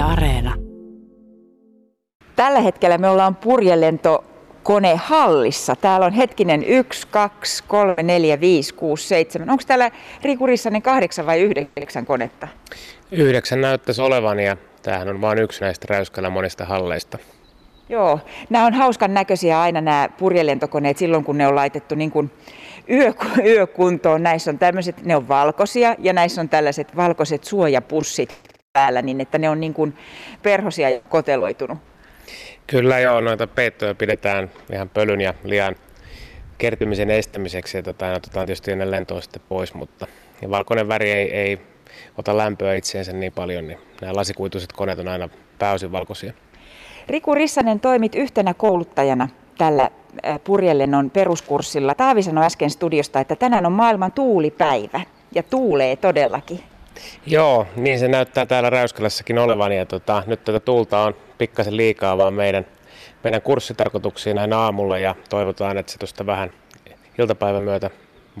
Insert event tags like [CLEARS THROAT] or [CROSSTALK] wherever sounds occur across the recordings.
Yle Areena. Tällä hetkellä me ollaan purjelento hallissa. Täällä on hetkinen 1, 2, 3, 4, 5, 6, 7. Onko täällä Riku Rissanen kahdeksan vai yhdeksän konetta? Yhdeksän näyttäisi olevan ja tämähän on vain yksi näistä räyskällä monista halleista. Joo, nämä on hauskan näköisiä aina nämä purjelentokoneet silloin, kun ne on laitettu niin kuin yö, yökuntoon. Näissä on tämmöiset, ne on valkoisia ja näissä on tällaiset valkoiset suojapussit päällä, niin että ne on niin kuin perhosia ja koteloitunut. Kyllä joo, noita peittoja pidetään ihan pölyn ja liian kertymisen estämiseksi ja tota, otetaan tietysti ennen lentoa sitten pois, mutta ja valkoinen väri ei, ei ota lämpöä itseensä niin paljon, niin nämä lasikuituiset koneet on aina pääosin valkoisia. Riku Rissanen toimit yhtenä kouluttajana tällä purjelennon peruskurssilla. Taavi sanoi äsken studiosta, että tänään on maailman tuulipäivä ja tuulee todellakin. Joo, niin se näyttää täällä Räyskälässäkin olevan ja tota, nyt tätä tuulta on pikkasen liikaa vaan meidän, meidän kurssitarkoituksiin näin aamulla ja toivotaan, että se tuosta vähän iltapäivän myötä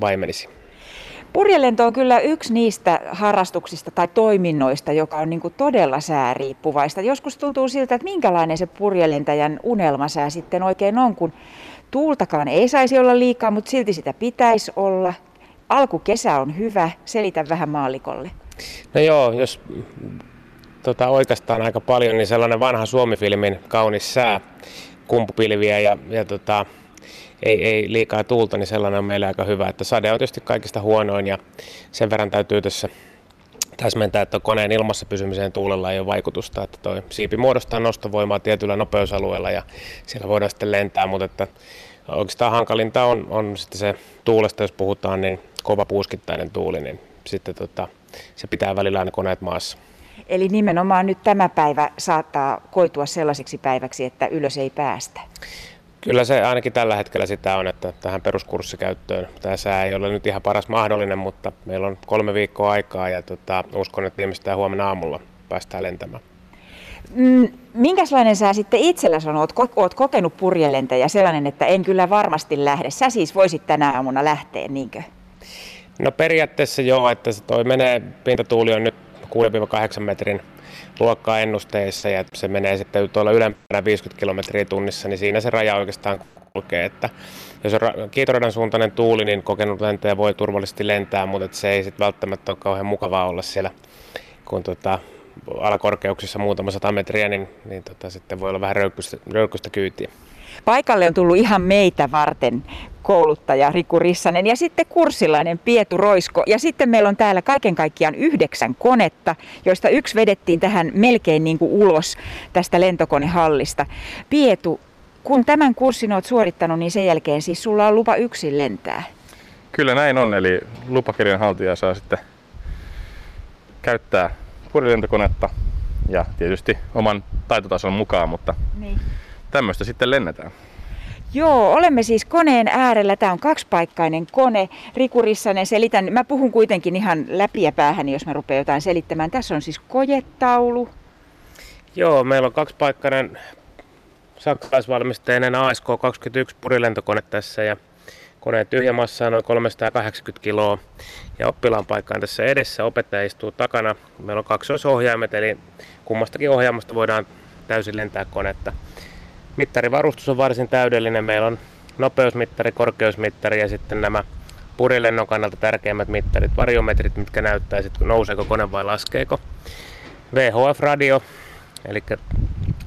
vaimenisi. Purjelento on kyllä yksi niistä harrastuksista tai toiminnoista, joka on niin todella sääriippuvaista. Joskus tuntuu siltä, että minkälainen se purjelentäjän unelmasää sitten oikein on, kun tuultakaan ei saisi olla liikaa, mutta silti sitä pitäisi olla. Alkukesä on hyvä, selitä vähän maalikolle. No joo, jos tota, oikeastaan aika paljon, niin sellainen vanha Suomi-filmin kaunis sää, kumpupilviä ja, ja tota, ei, ei liikaa tuulta, niin sellainen on meille aika hyvä. Että sade on tietysti kaikista huonoin ja sen verran täytyy tässä täsmentää, että koneen ilmassa pysymiseen tuulella ei ole vaikutusta. Että toi siipi muodostaa nostovoimaa tietyllä nopeusalueella ja siellä voidaan sitten lentää, mutta että oikeastaan hankalinta on, on sitten se tuulesta, jos puhutaan, niin kova puuskittainen tuuli, niin sitten tota, se pitää välillä aina koneet maassa. Eli nimenomaan nyt tämä päivä saattaa koitua sellaiseksi päiväksi, että ylös ei päästä. Kyllä se ainakin tällä hetkellä sitä on, että tähän peruskurssikäyttöön tämä sää ei ole nyt ihan paras mahdollinen, mutta meillä on kolme viikkoa aikaa ja tota, uskon, että viimeistään huomenna aamulla päästään lentämään. Mm, minkälainen sä sitten itselläsi on? Oot, oot kokenut purjelentäjä sellainen, että en kyllä varmasti lähde. Sä siis voisit tänä aamuna lähteä, niinkö? No periaatteessa joo, että se toi menee, pintatuuli on nyt 6-8 metrin luokkaa ennusteissa ja se menee sitten tuolla ylempänä 50 kilometriä tunnissa, niin siinä se raja oikeastaan kulkee. Että jos on kiitoradan suuntainen tuuli, niin kokenut lentäjä voi turvallisesti lentää, mutta se ei sitten välttämättä ole kauhean mukavaa olla siellä, kun tota, alakorkeuksissa muutama sata metriä, niin, niin tota, sitten voi olla vähän röykystä, röykystä kyytiä. Paikalle on tullut ihan meitä varten kouluttaja Riku Rissanen ja sitten kurssilainen Pietu Roisko. Ja sitten meillä on täällä kaiken kaikkiaan yhdeksän konetta, joista yksi vedettiin tähän melkein niin kuin ulos tästä lentokonehallista. Pietu, kun tämän kurssin olet suorittanut, niin sen jälkeen siis sulla on lupa yksin lentää. Kyllä näin on, eli lupakirjan haltija saa sitten käyttää purilentokonetta ja tietysti oman taitotason mukaan, mutta niin. Tämmöistä sitten lennetään. Joo, olemme siis koneen äärellä. Tämä on kaksipaikkainen kone. Riku Rissanen, selitän. Mä puhun kuitenkin ihan läpi ja päähän, jos mä rupean jotain selittämään. Tässä on siis kojetaulu. Joo, meillä on kaksipaikkainen saksalaisvalmisteinen ASK-21 purilentokone tässä ja koneen tyhjämassa on noin 380 kiloa ja oppilaan paikka on tässä edessä, opettaja istuu takana. Meillä on kaksoisohjaimet, eli kummastakin ohjaamasta voidaan täysin lentää konetta. Mittarivarustus on varsin täydellinen. Meillä on nopeusmittari, korkeusmittari ja sitten nämä purilennon kannalta tärkeimmät mittarit, variometrit, mitkä näyttää sitten, nouseeko kone vai laskeeko. VHF-radio, eli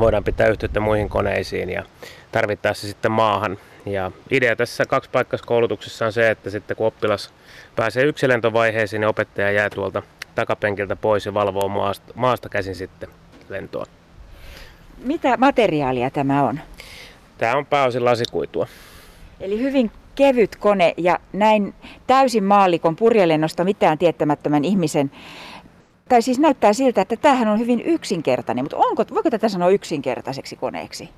voidaan pitää yhteyttä muihin koneisiin ja tarvittaessa sitten maahan. Ja idea tässä kaksipaikkaskoulutuksessa on se, että sitten kun oppilas pääsee yksilöntovaiheeseen, niin opettaja jää tuolta takapenkiltä pois ja valvoo maasta, maasta käsin sitten lentoa. Mitä materiaalia tämä on? Tämä on pääosin lasikuitua. Eli hyvin kevyt kone ja näin täysin maallikon purjelennosta mitään tietämättömän ihmisen tai siis näyttää siltä, että tämähän on hyvin yksinkertainen, mutta onko, voiko tätä sanoa yksinkertaiseksi koneeksi?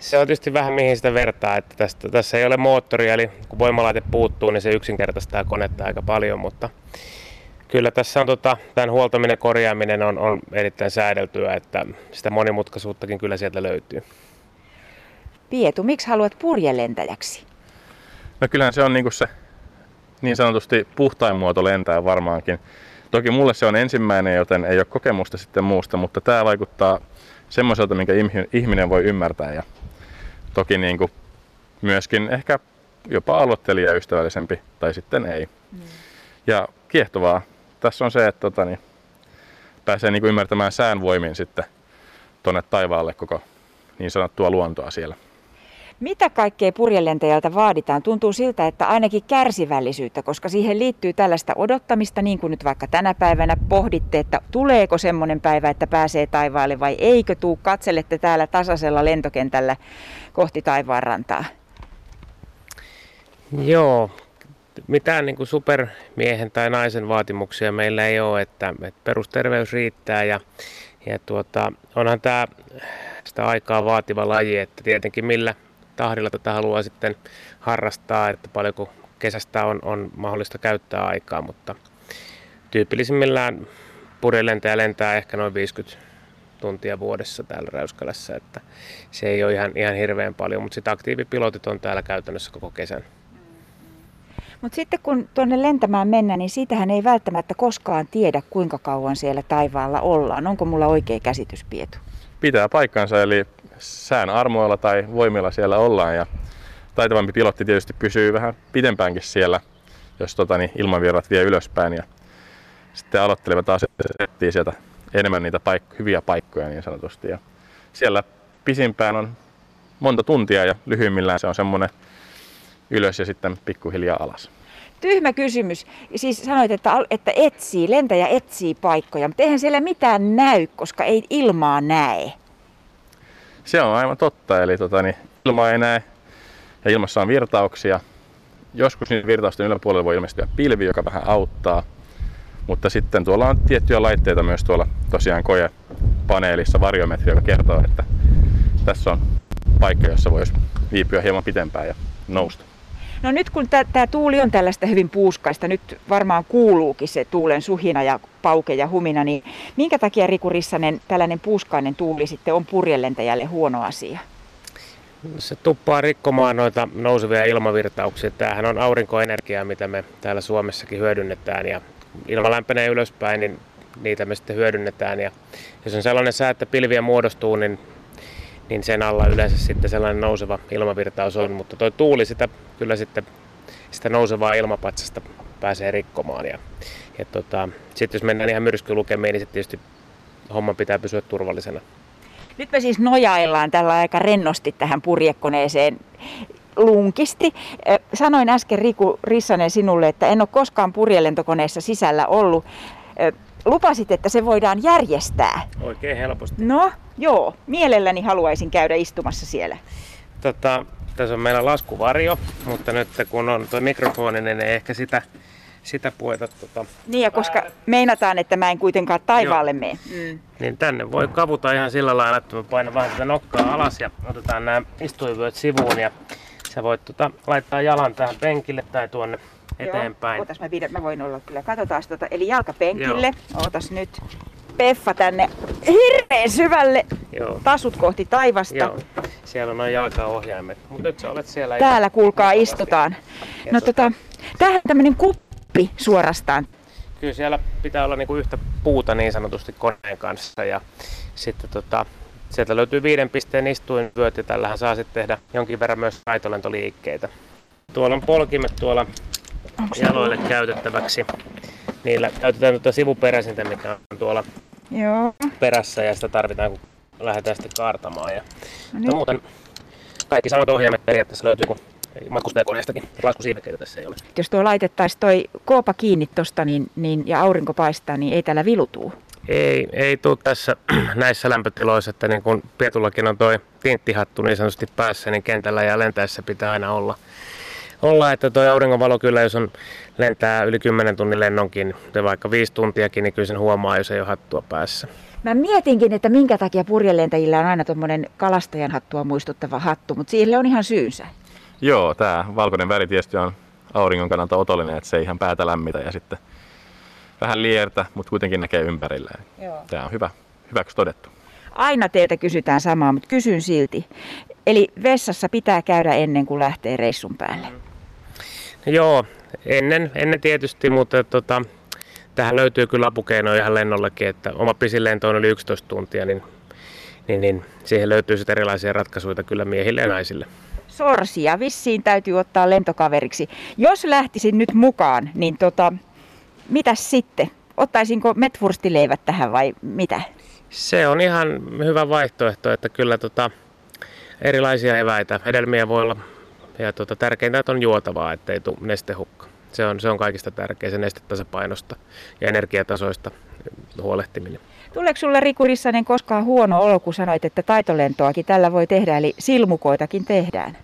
Se on tietysti vähän mihin sitä vertaa, että tästä, tässä ei ole moottoria, eli kun voimalaite puuttuu, niin se yksinkertaistaa konetta aika paljon, mutta kyllä tässä on tota, tämän huoltaminen korjaaminen on, on erittäin säädeltyä, että sitä monimutkaisuuttakin kyllä sieltä löytyy. Pietu, miksi haluat purjelentäjäksi? No kyllähän se on niin se niin sanotusti puhtain muoto lentää varmaankin. Toki mulle se on ensimmäinen, joten ei ole kokemusta sitten muusta, mutta tämä vaikuttaa semmoiselta, minkä ihminen voi ymmärtää. Ja toki niin kuin myöskin ehkä jopa aloittelijaystävällisempi tai sitten ei. Mm. Ja kiehtovaa tässä on se, että tota, niin, pääsee niin kuin ymmärtämään sään voimin sitten tuonne taivaalle koko niin sanottua luontoa siellä. Mitä kaikkea purjelentäjältä vaaditaan? Tuntuu siltä, että ainakin kärsivällisyyttä, koska siihen liittyy tällaista odottamista, niin kuin nyt vaikka tänä päivänä pohditte, että tuleeko semmoinen päivä, että pääsee taivaalle vai eikö tuu. Katselette täällä tasaisella lentokentällä kohti taivaanrantaa. Joo, mitään niin kuin supermiehen tai naisen vaatimuksia meillä ei ole, että, että perusterveys riittää ja, ja tuota, onhan tämä sitä aikaa vaativa laji, että tietenkin millä tahdilla tätä haluaa sitten harrastaa, että paljonko kesästä on, on mahdollista käyttää aikaa, mutta tyypillisimmillään purjelentäjä lentää ehkä noin 50 tuntia vuodessa täällä Räyskälässä, että se ei ole ihan, ihan hirveän paljon, mutta sitten aktiivipilotit on täällä käytännössä koko kesän. Mutta sitten kun tuonne lentämään mennään, niin siitähän ei välttämättä koskaan tiedä, kuinka kauan siellä taivaalla ollaan. Onko mulla oikea käsitys, Pietu? Pitää paikkansa, eli sään armoilla tai voimilla siellä ollaan. Ja taitavampi pilotti tietysti pysyy vähän pidempäänkin siellä, jos tota, niin ilmavirrat vie ylöspäin. Ja sitten aloittelevat taas etsii sieltä enemmän niitä paik- hyviä paikkoja niin sanotusti. Ja siellä pisimpään on monta tuntia ja lyhyimmillään se on semmoinen ylös ja sitten pikkuhiljaa alas. Tyhmä kysymys. Siis sanoit, että, että etsii, lentäjä etsii paikkoja, mutta eihän siellä mitään näy, koska ei ilmaa näe. Se on aivan totta, eli tota, niin, ilmaa ei näe ja ilmassa on virtauksia. Joskus niiden virtausten yläpuolella voi ilmestyä pilvi, joka vähän auttaa. Mutta sitten tuolla on tiettyjä laitteita myös tuolla tosiaan koepaneelissa, varjometri, joka kertoo, että tässä on paikka, jossa voisi viipyä hieman pitempään ja nousta. No nyt kun tämä tuuli on tällaista hyvin puuskaista, nyt varmaan kuuluukin se tuulen suhina ja pauke ja humina, niin minkä takia Riku Rissanen tällainen puuskainen tuuli sitten on purjelentäjälle huono asia? Se tuppaa rikkomaan noita nousevia ilmavirtauksia. Tämähän on aurinkoenergiaa, mitä me täällä Suomessakin hyödynnetään ja ilma lämpenee ylöspäin, niin niitä me sitten hyödynnetään. Ja jos on sellainen sää, että pilviä muodostuu, niin niin sen alla yleensä sitten sellainen nouseva ilmavirtaus on, mutta tuo tuuli sitä kyllä sitten sitä nousevaa ilmapatsasta pääsee rikkomaan. Ja, ja tota, sitten jos mennään ihan myrskylukemiin, niin sitten tietysti homma pitää pysyä turvallisena. Nyt me siis nojaillaan tällä aika rennosti tähän purjekoneeseen lunkisti. Sanoin äsken Riku Rissanen sinulle, että en ole koskaan purjelentokoneessa sisällä ollut lupasit, että se voidaan järjestää. Oikein helposti. No, joo. Mielelläni haluaisin käydä istumassa siellä. Tota, tässä on meillä laskuvarjo, mutta nyt kun on tuo mikrofoni, niin ei ehkä sitä, sitä pueta. Tota, niin, ja koska ää... meinataan, että mä en kuitenkaan taivaalle mene. Mm. Niin tänne voi kavuta ihan sillä lailla, että mä painan vähän tätä nokkaa alas ja otetaan nämä istuinvyöt sivuun ja sä voit tota, laittaa jalan tähän penkille tai tuonne eteenpäin. Joo, mä, pidän, mä voin olla kyllä. Katsotaan tota, eli jalkapenkille. Joo. Ootas nyt. Peffa tänne hirveän syvälle. Joo. Tasut kohti taivasta. Joo. Siellä on noin jalkaohjaimet. Mutta nyt sä olet siellä. Täällä kuulkaa istutaan. No tota, tämähän on tämmönen kuppi suorastaan. Kyllä siellä pitää olla niinku yhtä puuta niin sanotusti koneen kanssa. Ja sitten tota, sieltä löytyy viiden pisteen istuinvyöt ja tällähän saa sitten tehdä jonkin verran myös raitolentoliikkeitä. Tuolla on polkimet tuolla jaloille käytettäväksi. Niillä käytetään tuota sivuperäisintä, mikä on tuolla Joo. perässä ja sitä tarvitaan, kun lähdetään sitten kaartamaan. Ja, no muuten kaikki samat ohjaimet periaatteessa löytyy kuin matkustajakoneestakin. Laskusiivekkeitä tässä ei ole. Jos tuo laitettaisiin toi koopa kiinni tosta niin, niin, ja aurinko paistaa, niin ei täällä vilutuu. Ei, ei tule tässä [CLEARS THROAT] näissä lämpötiloissa, että niin kun Pietullakin on toi tinttihattu niin sanotusti päässä, niin kentällä ja lentäessä pitää aina olla olla, että tuo auringonvalo kyllä, jos on lentää yli 10 tunnin lennonkin, tai vaikka 5 tuntiakin, niin kyllä sen huomaa, jos ei ole hattua päässä. Mä mietinkin, että minkä takia purjelentäjillä on aina tuommoinen kalastajan hattua muistuttava hattu, mutta siihen on ihan syynsä. Joo, tämä valkoinen väri tietysti on auringon kannalta otollinen, että se ei ihan päätä lämmitä ja sitten vähän liertä, mutta kuitenkin näkee ympärillä. Tämä on hyvä, hyväksi todettu. Aina teiltä kysytään samaa, mutta kysyn silti. Eli vessassa pitää käydä ennen kuin lähtee reissun päälle. Joo, ennen, ennen tietysti, mutta tota, tähän löytyy kyllä apukeinoja ihan lennollekin, että oma pisin lento on yli 11 tuntia, niin, niin, niin siihen löytyy sitten erilaisia ratkaisuja kyllä miehille ja naisille. Sorsia vissiin täytyy ottaa lentokaveriksi. Jos lähtisin nyt mukaan, niin tota, mitä sitten? Ottaisinko metwurstileivät tähän vai mitä? Se on ihan hyvä vaihtoehto, että kyllä tota, erilaisia eväitä, hedelmiä voi olla ja tota, tärkeintä on juotavaa, ettei tule nestehukka. Se on, se on kaikista tärkeä, se nestetasapainosta ja energiatasoista huolehtiminen. Tuleeko sinulle Riku Rissanen koskaan huono olo, kun sanoit, että taitolentoakin tällä voi tehdä, eli silmukoitakin tehdään?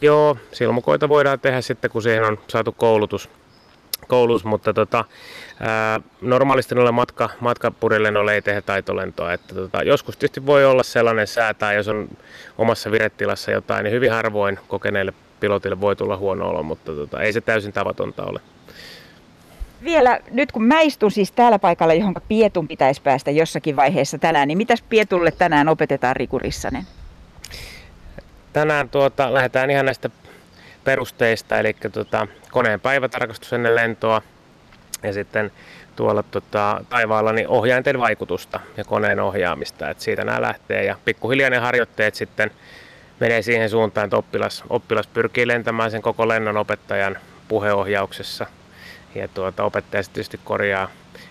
Joo, silmukoita voidaan tehdä sitten, kun siihen on saatu koulutus. Koulutus mutta tota, ää, normaalisti noille matka, matkapurillennoille ei tehdä taitolentoa. Että tota, joskus tietysti voi olla sellainen sää tai jos on omassa virettilassa jotain, niin hyvin harvoin kokeneille pilotille voi tulla huono olo, mutta tota, ei se täysin tavatonta ole. Vielä nyt kun mä istun siis täällä paikalla, johon Pietun pitäisi päästä jossakin vaiheessa tänään, niin mitäs Pietulle tänään opetetaan Riku Rissanen? Tänään tuota, lähdetään ihan näistä perusteista, eli tuota, koneen päivätarkastus ennen lentoa ja sitten tuolla tota, taivaalla niin ohjainten vaikutusta ja koneen ohjaamista. Et siitä nämä lähtee ja pikkuhiljainen harjoitteet sitten menee siihen suuntaan, että oppilas, oppilas pyrkii lentämään sen koko lennon opettajan puheohjauksessa. Ja tuota, opettaja tietysti korjaa,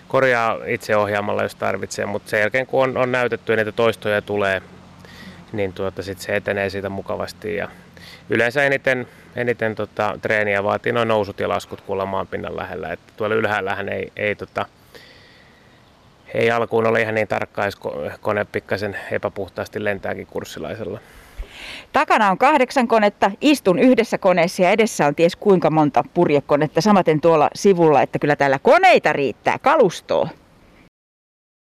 korjaa itse ohjaamalla, jos tarvitsee, mutta sen jälkeen kun on, on näytetty ja niitä toistoja tulee, niin tuota, sit se etenee siitä mukavasti. Ja yleensä eniten, eniten tota, treeniä vaatii noin nousut ja laskut kuulla maanpinnan lähellä. Että tuolla ylhäällähän ei, ei, tota, ei alkuun ole ihan niin tarkkaa, jos kone pikkasen epäpuhtaasti lentääkin kurssilaisella. Takana on kahdeksan konetta, istun yhdessä koneessa ja edessä on ties kuinka monta purjekonetta. Samaten tuolla sivulla, että kyllä täällä koneita riittää, kalustoa.